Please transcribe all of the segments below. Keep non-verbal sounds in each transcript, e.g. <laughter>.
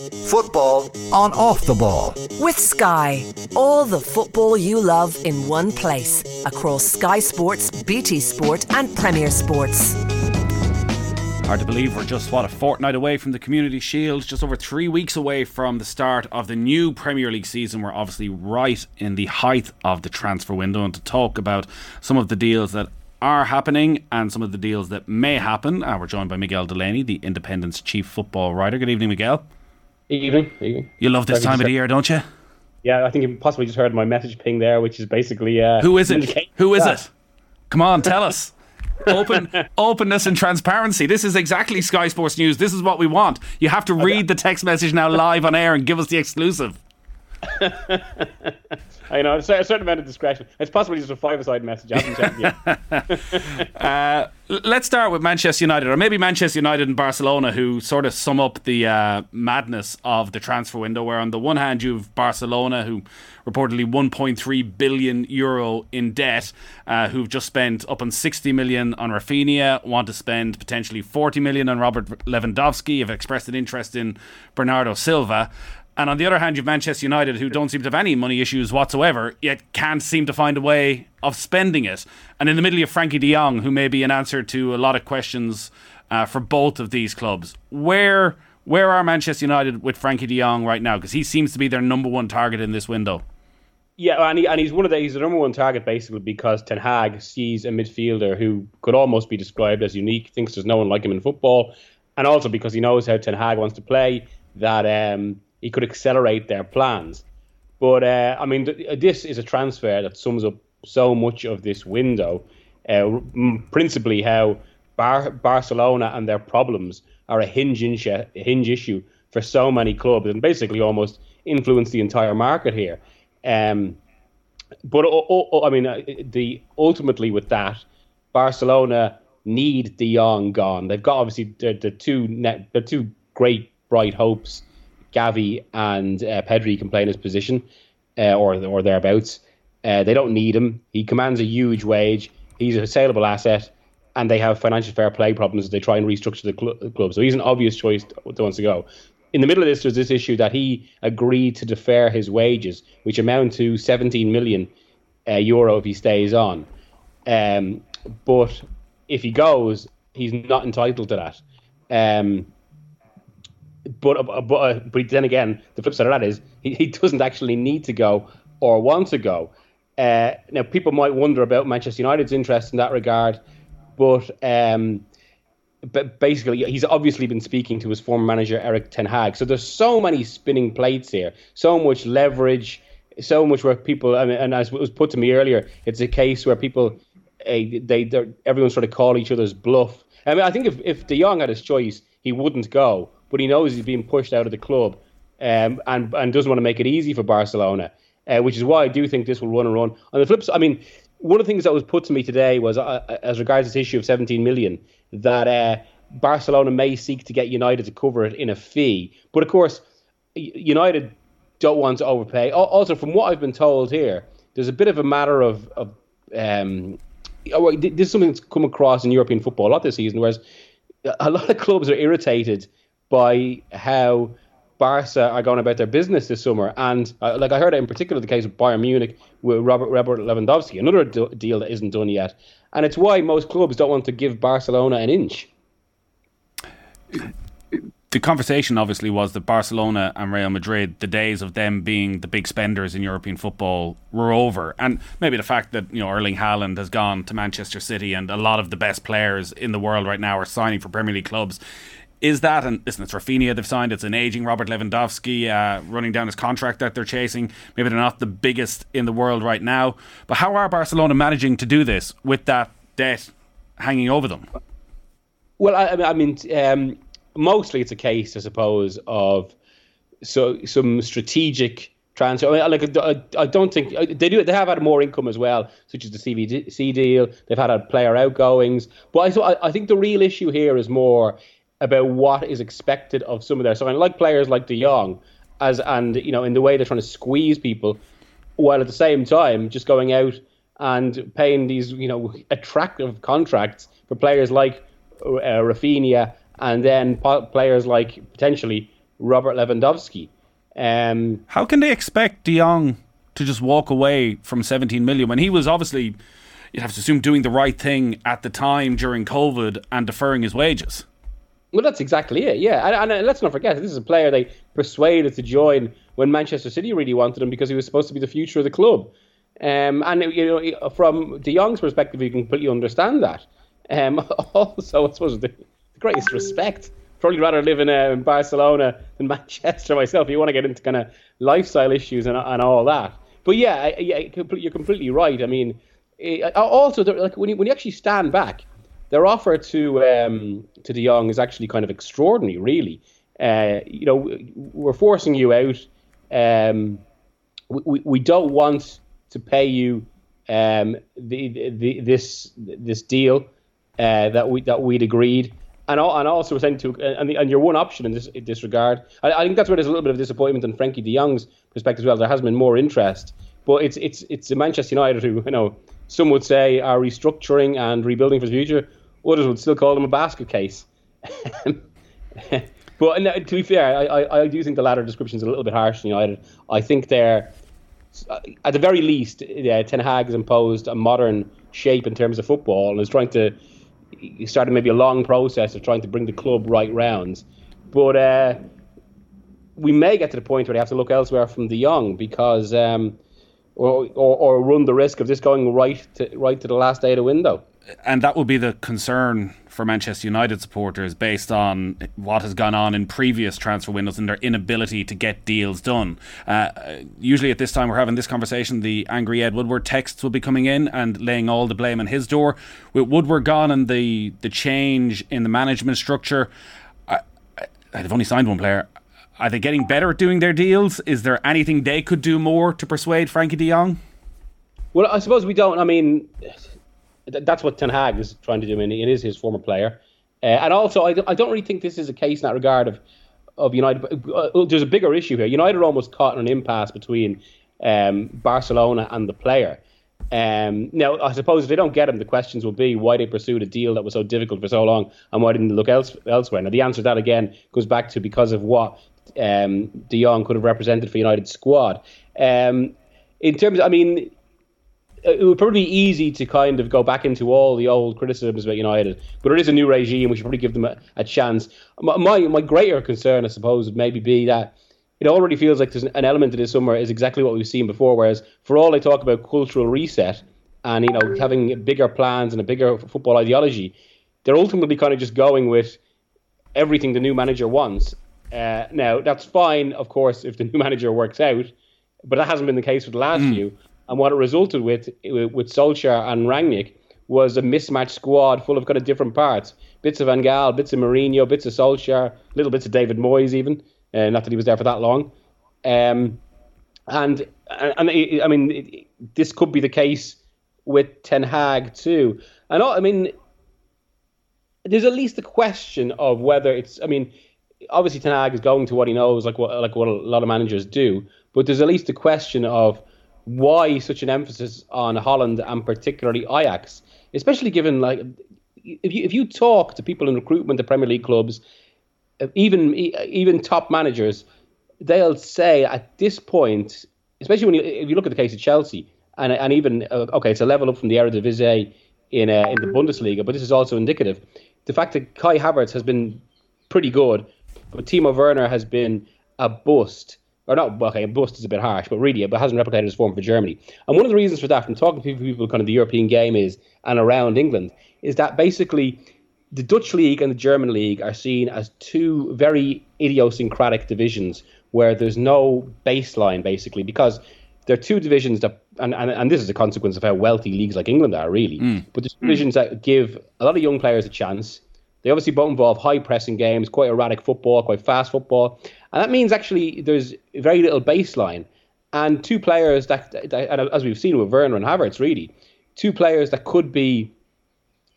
Football on off the ball. With Sky, all the football you love in one place across Sky Sports, BT Sport, and Premier Sports. Hard to believe we're just, what, a fortnight away from the Community Shield, just over three weeks away from the start of the new Premier League season. We're obviously right in the height of the transfer window. And to talk about some of the deals that are happening and some of the deals that may happen. Uh, we're joined by Miguel Delaney, the Independent's chief football writer. Good evening, Miguel. Evening. evening. You love this time of the year, don't you? Yeah, I think you possibly just heard my message ping there, which is basically uh, who is it? Who is it? Come on, tell us. Open <laughs> openness and transparency. This is exactly Sky Sports News. This is what we want. You have to read the text message now live on air and give us the exclusive. <laughs> I know a certain amount of discretion. It's possibly just a five-a-side message. <laughs> Uh, let's start with Manchester United, or maybe Manchester United and Barcelona, who sort of sum up the uh, madness of the transfer window. Where on the one hand you've Barcelona, who reportedly 1.3 billion euro in debt, uh, who've just spent up on 60 million on Raphinha, want to spend potentially 40 million on Robert Lewandowski, have expressed an interest in Bernardo Silva. And on the other hand, you've Manchester United, who don't seem to have any money issues whatsoever, yet can't seem to find a way of spending it. And in the middle, you have Frankie de Jong, who may be an answer to a lot of questions uh, for both of these clubs. Where where are Manchester United with Frankie de Jong right now? Because he seems to be their number one target in this window. Yeah, and, he, and he's one of the he's the number one target basically because Ten Hag sees a midfielder who could almost be described as unique, thinks there's no one like him in football, and also because he knows how Ten Hag wants to play. That um, he could accelerate their plans. But uh, I mean, th- this is a transfer that sums up so much of this window. Uh, principally, how Bar- Barcelona and their problems are a hinge, a hinge issue for so many clubs, and basically almost influence the entire market here. Um, but I mean, uh, the ultimately with that, Barcelona need De Jong gone. They've got obviously the, the two net, the two great bright hopes Gavi and uh, Pedri can play in his position uh, or or thereabouts. Uh, they don't need him. He commands a huge wage. He's a saleable asset, and they have financial fair play problems as they try and restructure the, cl- the club. So he's an obvious choice that wants to go. In the middle of this, there's this issue that he agreed to defer his wages, which amount to 17 million uh, euro if he stays on. Um, but if he goes, he's not entitled to that. Um, but uh, but uh, but then again, the flip side of that is he, he doesn't actually need to go or want to go. Uh, now, people might wonder about Manchester United's interest in that regard, but um, but basically, he's obviously been speaking to his former manager Erik Ten Hag. So there's so many spinning plates here, so much leverage, so much where people. I mean, and as was put to me earlier, it's a case where people, uh, they, everyone's trying to call each other's bluff. I mean, I think if if De Jong had his choice, he wouldn't go but he knows he's being pushed out of the club um, and and doesn't want to make it easy for Barcelona, uh, which is why I do think this will run and run. On the flip side, I mean, one of the things that was put to me today was, uh, uh as regards this issue of 17 million, that uh, Barcelona may seek to get United to cover it in a fee. But of course, United don't want to overpay. Also, from what I've been told here, there's a bit of a matter of, of um, oh, this is something that's come across in European football a lot this season, whereas a lot of clubs are irritated by how Barca are going about their business this summer. And uh, like I heard it in particular the case of Bayern Munich with Robert, Robert Lewandowski, another do- deal that isn't done yet. And it's why most clubs don't want to give Barcelona an inch. The conversation obviously was that Barcelona and Real Madrid, the days of them being the big spenders in European football, were over. And maybe the fact that you know Erling Haaland has gone to Manchester City and a lot of the best players in the world right now are signing for Premier League clubs is that, and listen, it's Raphinha they've signed, it's an aging Robert Lewandowski uh, running down his contract that they're chasing. Maybe they're not the biggest in the world right now. But how are Barcelona managing to do this with that debt hanging over them? Well, I, I mean, um, mostly it's a case, I suppose, of so some strategic transfer. I mean, like I, don't think they do. They have had more income as well, such as the CVC deal. They've had a player outgoings, but I, I think the real issue here is more about what is expected of some of their signing, like players like De Jong, as and you know in the way they're trying to squeeze people, while at the same time just going out and paying these you know attractive contracts for players like uh, Raphinha and then players like potentially Robert Lewandowski. Um, How can they expect De Jong to just walk away from 17 million when he was obviously, you'd have to assume, doing the right thing at the time during COVID and deferring his wages? Well, that's exactly it. Yeah, and, and, let's not forget this is a player they persuaded to join when Manchester City really wanted him because he was supposed to be the future of the club. Um, and you know, from De Jong's perspective, you can completely understand that. Um, <laughs> also, I suppose the, the greatest respect. Probably rather live in, uh, in Barcelona than <laughs> Manchester myself. You want to get into kind of lifestyle issues and, and all that. But yeah, you're completely right. I mean, it, also like when you when you actually stand back their offer to um, to De Jong is actually kind of extraordinary, really. Uh, you know, we're forcing you out. Um, we, we don't want to pay you um, the, the, this this deal uh, that we that we'd agreed, and all, and also saying to and, the, and your one option in this in this regard. I, I, think that's where there's a little bit of disappointment in Frankie De Jong's perspective as well. There has been more interest, but it's it's it's Manchester United who you know some would say are restructuring and rebuilding for the future others would still call them a basket case. <laughs> but to be fair, I, I, I, do think the latter description is a little bit harsh in United. I think they're, uh, at the very least, uh, Ten Hag has imposed a modern shape in terms of football and is trying to, he started maybe a long process of trying to bring the club right round. But uh, we may get to the point where they have to look elsewhere from De Jong because, um, or, or, or run the risk of this going right to, right to the last day of the window and that would be the concern for Manchester United supporters based on what has gone on in previous transfer windows and their inability to get deals done. Uh, usually at this time we're having this conversation, the angry Ed Woodward texts will be coming in and laying all the blame on his door. With Woodward gone and the, the change in the management structure, I, I, they've only signed one player. Are they getting better at doing their deals? Is there anything they could do more to persuade Frankie de Jong? Well, I suppose we don't. I mean, that's what Ten Hag is trying to do, and it is his former player. Uh, and also, I, I don't really think this is a case in that regard of of United. Uh, there's a bigger issue here. United are almost caught in an impasse between um, Barcelona and the player. Um, now, I suppose if they don't get him, the questions will be why they pursued a deal that was so difficult for so long, and why didn't they look else, elsewhere. Now, the answer to that again goes back to because of what um, De Jong could have represented for United's squad. Um, in terms, I mean, it would probably be easy to kind of go back into all the old criticisms about United, but it is a new regime. We should probably give them a, a chance. My, my, greater concern, I suppose, would maybe be that it already feels like there's an element of this somewhere is exactly what we've seen before. Whereas for all they talk about cultural reset and you know having bigger plans and a bigger football ideology, they're ultimately kind of just going with everything the new manager wants. Uh, now that's fine, of course, if the <laughs> new manager works out, but that hasn't been the case for the last mm. few. And what it resulted with with Solskjaer and Rangnick was a mismatched squad full of kind of different parts. Bits of Van Gaal, bits of Mourinho, bits of Solskjaer, little bits of David Moyes even. Uh, not that he was there for that long. Um, and and I mean, this could be the case with Ten Hag too. And I mean, there's at least a question of whether it's. I mean, obviously Ten Hag is going to what he knows, like what like what a lot of managers do. But there's at least a question of why such an emphasis on Holland and particularly Ajax, especially given like if you if you talk to people in recruitment at Premier League clubs, even even top managers, they'll say at this point, especially when you if you look at the case of Chelsea and and even uh, okay, it's a level up from the Eredivisie in uh, in the Bundesliga, but this is also indicative. The fact that Kai Havertz has been pretty good, but Timo Werner has been a bust or not, okay, bust is a bit harsh, but really, it hasn't replicated his form for Germany. And one of the reasons for that, from talking to people, kind of the European game is, and around England, is that basically the Dutch league and the German league are seen as two very idiosyncratic divisions where there's no baseline, basically, because they're two divisions that, and, and, and this is a consequence of how wealthy leagues like England are, really, mm. but there's divisions mm. that give a lot of young players a chance. They obviously both involve high pressing games, quite erratic football, quite fast football. And that means actually there's very little baseline. And two players that, that as we've seen with Werner and Havertz, really, two players that could be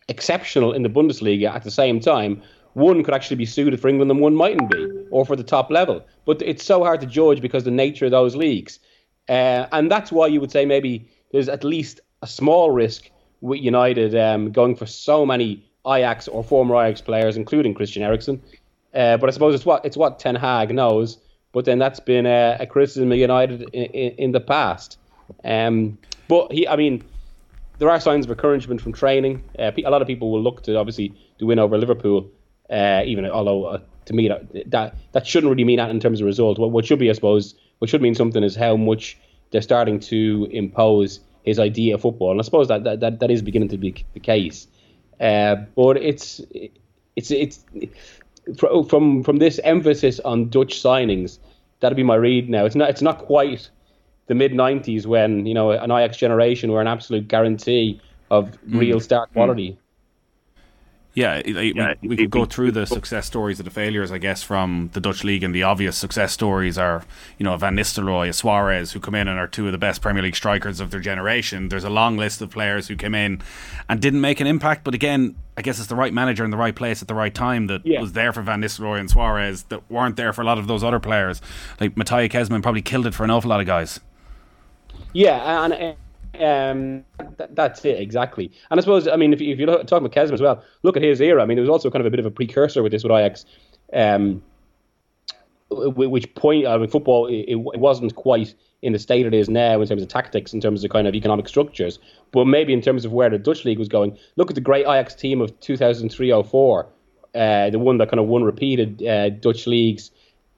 exceptional in the Bundesliga at the same time. One could actually be suited for England and one mightn't be, or for the top level. But it's so hard to judge because the nature of those leagues. Uh, and that's why you would say maybe there's at least a small risk with United um, going for so many Ajax or former Ajax players, including Christian Eriksen, Uh, but I suppose it's what it's what Ten Hag knows. But then that's been a, a criticism of United in, in, in the past. Um, but he, I mean, there are signs of encouragement from training. Uh, a lot of people will look to obviously to win over Liverpool, uh, even although uh, to me that, that that shouldn't really mean that in terms of result. What, what should be, I suppose, what should mean something is how much they're starting to impose his idea of football, and I suppose that that, that, that is beginning to be the case. Uh, but it's it's it's from from from this emphasis on Dutch signings. That'd be my read now. It's not it's not quite the mid '90s when you know an Ajax generation were an absolute guarantee of mm. real star quality. Yeah, like, yeah we, we could go through the success stories of the failures, I guess, from the Dutch league, and the obvious success stories are, you know, Van Nistelrooy, Suarez, who come in and are two of the best Premier League strikers of their generation. There's a long list of players who came in and didn't make an impact, but again, I guess it's the right manager in the right place at the right time that yeah. was there for Van Nistelrooy and Suarez that weren't there for a lot of those other players. Like Mateja Kezman probably killed it for an awful lot of guys. Yeah, and um, that's it exactly. And I suppose, I mean, if you, if you look, talk about Kezman as well, look at his era. I mean, there was also kind of a bit of a precursor with this with Ajax, um, which point I mean, football it, it, wasn't quite in the state it is now in terms of tactics, in terms of kind of economic structures, but maybe in terms of where the Dutch league was going. Look at the great Ajax team of 2003-04, uh, the one that kind of won repeated uh, Dutch leagues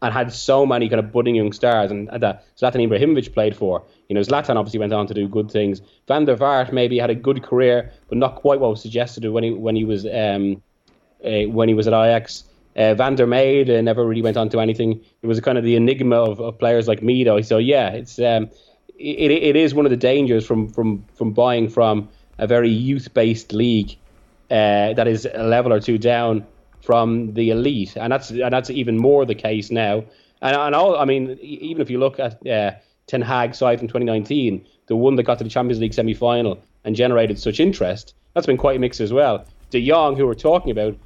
and had so many kind of budding young stars, and that Zlatan Ibrahimovic played for. You know, Zlatan obviously went on to do good things. Van der Vaart maybe had a good career, but not quite what was suggested when he when he was um, uh, when he was at Ajax. Uh, Van der Meyde uh, never really went on to anything. It was kind of the enigma of, of players like Mido. So yeah, it's um, it, it is one of the dangers from from from buying from a very youth based league uh, that is a level or two down from the elite, and that's and that's even more the case now. And, and all, I mean, even if you look at uh, Ten Hag's side from 2019, the one that got to the Champions League semi final and generated such interest, that's been quite a mixed as well. De Jong, who we're talking about,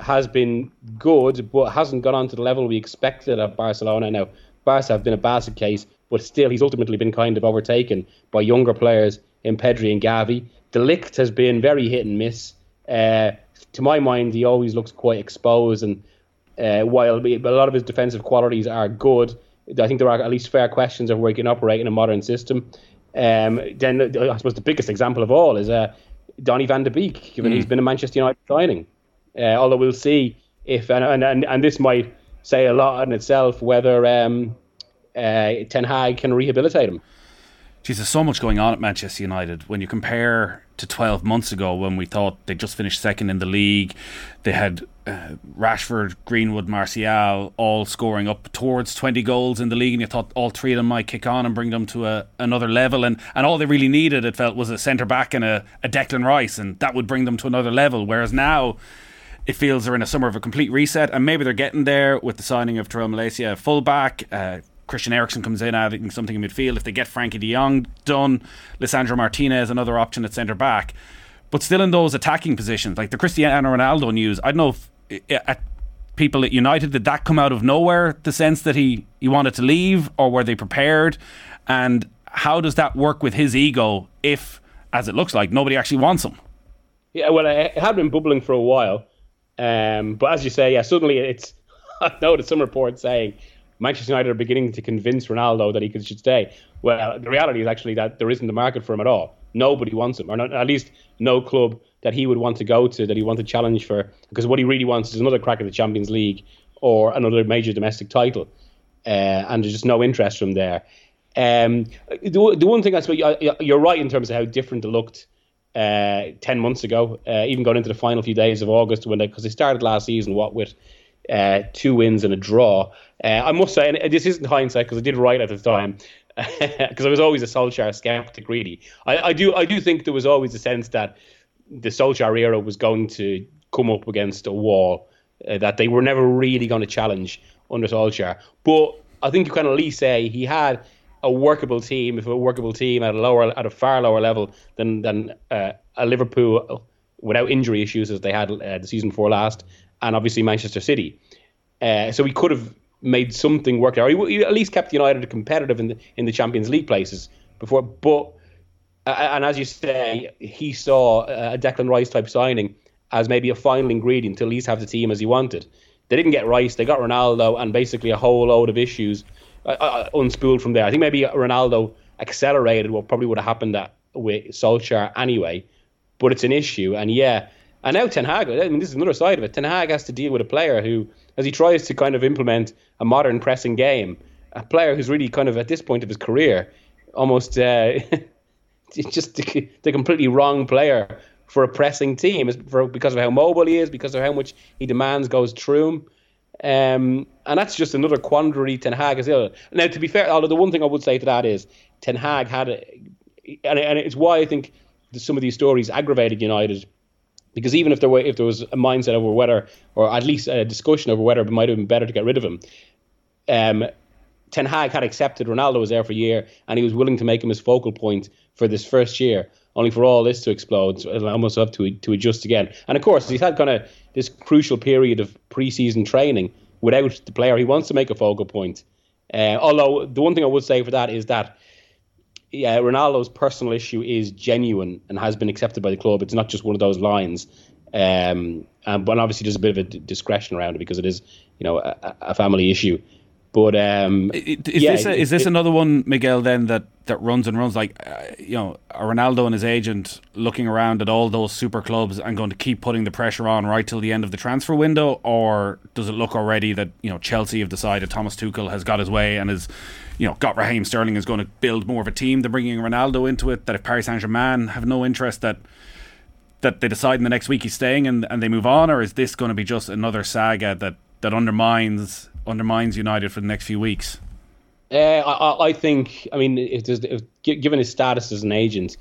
has been good, but hasn't gone on to the level we expected at Barcelona. Now, Barca have been a basket case, but still, he's ultimately been kind of overtaken by younger players in Pedri and Gavi. De Ligt has been very hit and miss. Uh, to my mind, he always looks quite exposed. And uh, while a lot of his defensive qualities are good, I think there are at least fair questions of where he can operate in a modern system. Um, then I suppose the biggest example of all is uh, Donny van de Beek, given mm. he's been a Manchester United signing. Uh, although we'll see if, and, and, and this might say a lot in itself, whether um, uh, Ten Hag can rehabilitate him. There's so much going on at Manchester United. When you compare to 12 months ago when we thought they just finished second in the league, they had uh, Rashford, Greenwood, Martial all scoring up towards 20 goals in the league, and you thought all three of them might kick on and bring them to a, another level. And, and all they really needed, it felt, was a centre back and a, a Declan Rice, and that would bring them to another level. Whereas now, it feels they're in a summer of a complete reset, and maybe they're getting there with the signing of Tyrell Malacia, fullback. Uh, Christian Eriksen comes in adding something in midfield. If they get Frankie de Jong done, Lisandro Martinez another option at centre back. But still in those attacking positions, like the Cristiano Ronaldo news, I don't know if at people at United did that come out of nowhere, the sense that he he wanted to leave, or were they prepared? And how does that work with his ego if, as it looks like, nobody actually wants him? Yeah, well, it had been bubbling for a while, um, but as you say, yeah, suddenly it's. <laughs> I noticed some reports saying Manchester United are beginning to convince Ronaldo that he could should stay. Well, the reality is actually that there isn't a market for him at all. Nobody wants him, or not, at least no club that he would want to go to, that he wants to challenge for. Because what he really wants is another crack at the Champions League or another major domestic title. Uh, and there's just no interest from there. Um, the, the one thing I suppose you're right in terms of how different it looked uh, 10 months ago, uh, even going into the final few days of August when they, because they started last season, what, with uh, two wins and a draw. Uh, I must say, and this isn't hindsight because I did write at the time, <laughs> because I was always a Solskjaer skeptic. Really, I, I, do I do think there was always a sense that the Solskjaer era was going to come up against a wall uh, that they were never really going to challenge under Solskjaer. But I think you can at least say he had a workable team, if a workable team at a lower, at a far lower level than than uh, a Liverpool without injury issues as they had uh, the season before last, and obviously Manchester City. Uh, so he could have made something work there. He, he, at least kept United competitive in the in the Champions League places before. But uh, and as you say, he saw a Declan Rice type signing as maybe a final ingredient to at least have the team as he wanted. They didn't get Rice, they got Ronaldo, and basically a whole load of issues uh, uh, unspooled from there. I think maybe Ronaldo accelerated what probably would have happened with Solskjaer anyway, but it's an issue. And yeah, and now Ten Hag, I mean, this is another side of it. Ten Hag has to deal with a player who, as he tries to kind of implement a modern pressing game, a player who's really kind of at this point of his career, almost uh, <laughs> just the, the completely wrong player for a pressing team for, because of how mobile he is, because of how much he demands goes through him. Um, and that's just another quandary Ten Hag is ill. Now, to be fair, although the one thing I would say to that is Ten Hag had, a, and, and it's why I think some of these stories aggravated United, because even if there were if there was a mindset over whether, or at least a discussion over whether it might have been better to get rid of him, um, Ten Hag had accepted Ronaldo was there for a year, and he was willing to make him his focal point for this first year only for all this to explode. So I almost have to to adjust again. And of course, he's had kind of this crucial period of preseason training without the player he wants to make a focal point. Uh, although the one thing I would say for that is that yeah, Ronaldo's personal issue is genuine and has been accepted by the club. It's not just one of those lines. Um, and, but obviously, there's a bit of a discretion around it because it is, you know, a, a family issue. But um, is yeah, this a, is this it, another one, Miguel? Then that that runs and runs like uh, you know Ronaldo and his agent looking around at all those super clubs and going to keep putting the pressure on right till the end of the transfer window, or does it look already that you know Chelsea have decided Thomas Tuchel has got his way and is you know got Raheem Sterling is going to build more of a team than bringing Ronaldo into it? That if Paris Saint Germain have no interest that that they decide in the next week he's staying and, and they move on, or is this going to be just another saga that that undermines undermines United for the next few weeks? Uh, I, I, think. I mean, if if, given his status as an agent,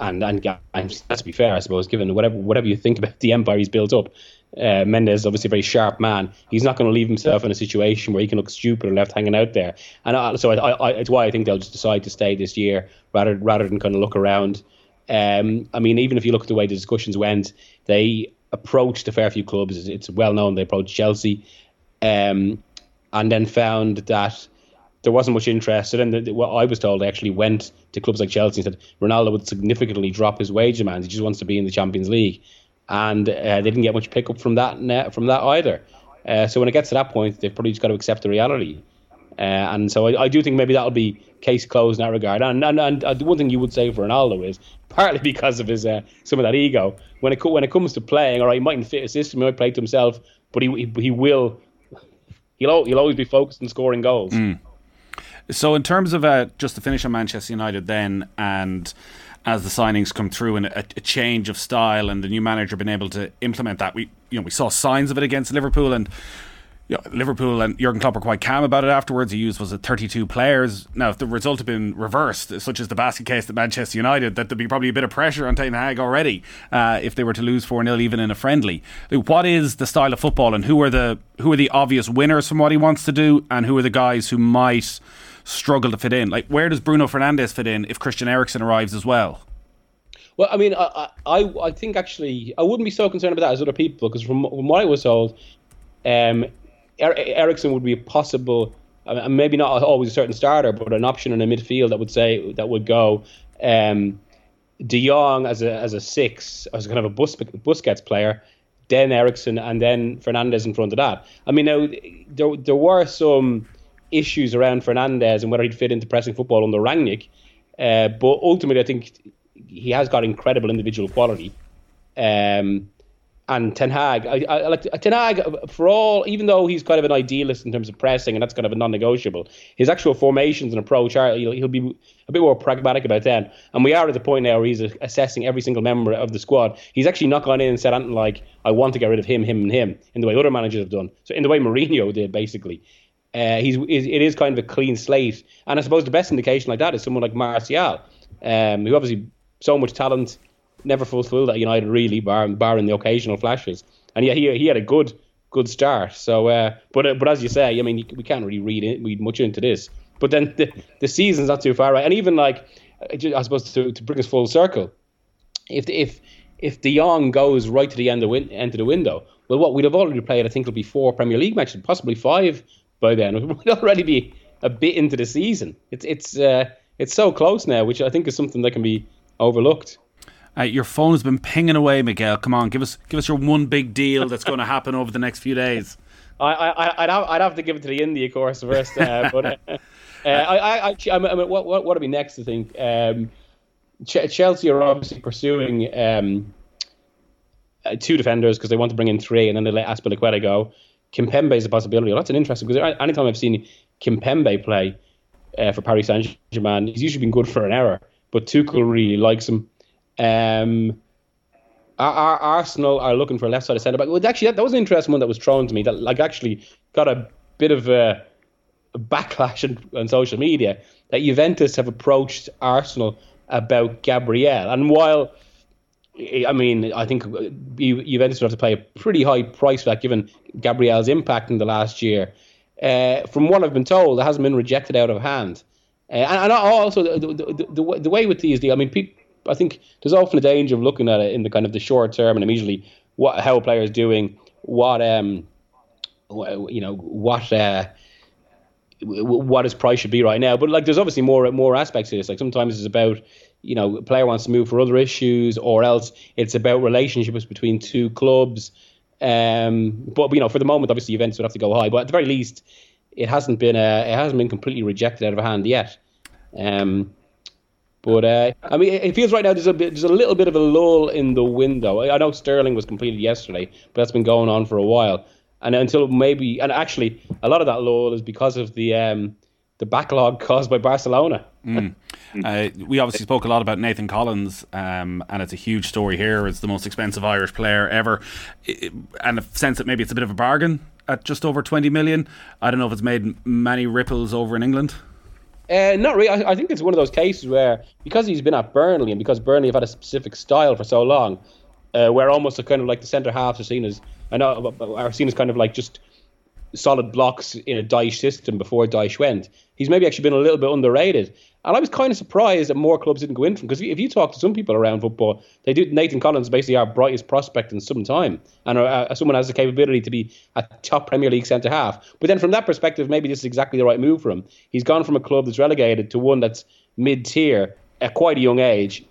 and and, and let's be fair, I suppose, given whatever whatever you think <laughs> about the empire he's built up, uh, Mendes is obviously a very sharp man. He's not going to leave himself in a situation where he can look stupid or left hanging out there. And I, so I, I, it's why I think they'll just decide to stay this year rather rather than kind of look around. Um, I mean, even if you look at the way the discussions went, they approached a fair few clubs. It's well known they approached Chelsea. Um, and then found that there wasn't much interest. So then the, what I was told, they actually went to clubs like Chelsea and said Ronaldo would significantly drop his wage demands. He just wants to be in the Champions League, and uh, they didn't get much pickup from that from that either. Uh, so when it gets to that point, they've probably just got to accept the reality. Uh, and so I, I, do think maybe that'll be case closed in that regard. And and, and the one thing you would say for Ronaldo is partly <laughs> because of his uh, some of that ego. When it when it comes to playing, all right, he mightn't fit a system, he might play to himself, but he, he will he'll he'll always be focused on scoring goals. Mm. So in terms of uh, just to finish on Manchester United, then and as the signings come through and a, a, change of style and the new manager been able to implement that, we you know we saw signs of it against Liverpool and you know, Liverpool and Jurgen Klopp were quite calm about it afterwards. He used was it 32 players. Now, if the result had been reversed, such as the basket case at Manchester United, that there'd be probably a bit of pressure on Ten Hag already uh, if they were to lose 4 0 even in a friendly. What is the style of football, and who are the who are the obvious winners from what he wants to do, and who are the guys who might struggle to fit in? Like, where does Bruno Fernandes fit in if Christian Eriksen arrives as well? Well, I mean, I, I, I think actually I wouldn't be so concerned about that as other people because from, from what I was told, um, er- Eriksen would be a possible, maybe not always a certain starter, but an option in a midfield that would say that would go. Um, De Jong as a as a six, as kind of a Bus, Busquets player, then Eriksen, and then Fernandes in front of that. I mean, now there there were some issues around Fernandes and whether he'd fit into pressing football under Rangnick, uh, but ultimately I think he has got incredible individual quality. Um, and Ten Hag, I, I, like Ten Hag for all, even though he's kind of an idealist in terms of pressing, and that's kind of a non-negotiable. His actual formations and approach are he'll, he'll be a bit more pragmatic about them. And we are at the point now where he's assessing every single member of the squad. He's actually not gone in and said anything like, "I want to get rid of him, him, and him," in the way other managers have done. So in the way Mourinho did, basically. Uh, he's it is kind of a clean slate, and I suppose the best indication like that is someone like Martial, um, who obviously so much talent never fulfilled at United really, bar, barring the occasional flashes. And yeah, he he had a good good start. So, uh, but uh, but as you say, I mean, we can't really read it, read much into this. But then the, the season's not too far right, and even like I suppose to, to bring us full circle, if if if De Jong goes right to the end of win, end of the window, well, what we'd have already played, I think, it'll be four Premier League matches, possibly five by then. <laughs> We'd already be a bit into the season. It's it's uh, it's so close now, which I think is something that can be overlooked. Uh, your phone has been pinging away, Miguel. Come on, give us give us your one big deal that's going to happen over the next few days. I, would have, I'd have to give it to the India course first. Uh, but uh, uh, <laughs> I, I, I, I mean, what, what, what'll be next? I think um, Ch- Chelsea are obviously pursuing um, uh, two defenders because they want to bring in three, and then they let Azpilicueta go. Kimpembe is a possibility. Well, that's an interesting because anytime I've seen Kimpembe play uh, for Paris Saint Germain, he's usually been good for an error. But Tuchel really likes him. Um, our, our Arsenal are looking for a left side centre back. Well, actually, that, that, was an interesting one that was thrown to me that like actually got a bit of a, a backlash on, on, social media that Juventus have approached Arsenal about Gabriel, and while I mean, I think Juventus would have to pay a pretty high price for that, given Gabriel's impact in the last year. Uh, from what I've been told, it hasn't been rejected out of hand. Uh, and, and, also the, the, the, the, way with these, I mean, people, I think there's often a danger of looking at it in the kind of the short term and immediately what how a player is doing, what um, you know, what uh, what his price should be right now. But like, there's obviously more more aspects to this. Like sometimes it's about you know, a player wants to move for other issues, or else it's about relationships between two clubs. Um, but you know, for the moment, obviously, Juventus would have to go high. But at the very least, it hasn't been uh, it hasn't been completely rejected out of hand yet. Um, but uh, I mean, it feels right now there's a bit, there's a little bit of a lull in the window. I know Sterling was completed yesterday, but that's been going on for a while. And until maybe, and actually, a lot of that lull is because of the um, the backlog <laughs> caused by Barcelona. Mm. Uh, we obviously spoke a lot about Nathan Collins, um, and it's a huge story here. It's the most expensive Irish player ever, and a sense that maybe it's a bit of a bargain at just over 20 million. I don't know if it's made many ripples over in England. Uh, not really. I, I, think it's one of those cases where because he's been at Burnley and because Burnley have had a specific style for so long, uh, where almost a kind of like the centre halves are seen as I know are seen as kind of like just solid blocks in a Dyche system before Dyche went. He's maybe actually been a little bit underrated. And I was kind of surprised that more clubs didn't go in for him because if you talk to some people around football, they do. Nathan Collins is basically our brightest prospect in some time, and uh, someone has the capability to be a top Premier League centre half. But then from that perspective, maybe this is exactly the right move for him. He's gone from a club that's relegated to one that's mid tier at quite a young age.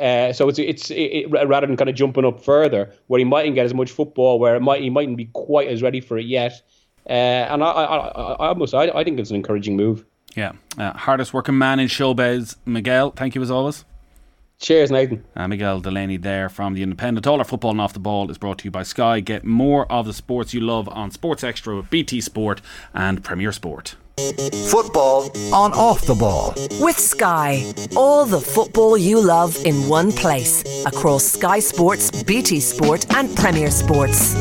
Uh, so it's it's it, it, rather than kind of jumping up further, where he mightn't get as much football, where it might he mightn't be quite as ready for it yet. Uh, and I, I, I, I almost I, I think it's an encouraging move. Yeah. Uh, hardest working man in showbiz, Miguel. Thank you as always. Cheers, Nathan. Uh, Miguel Delaney there from The Independent. All our football and off the ball is brought to you by Sky. Get more of the sports you love on Sports Extra with BT Sport and Premier Sport. Football on off the ball. With Sky. All the football you love in one place. Across Sky Sports, BT Sport, and Premier Sports.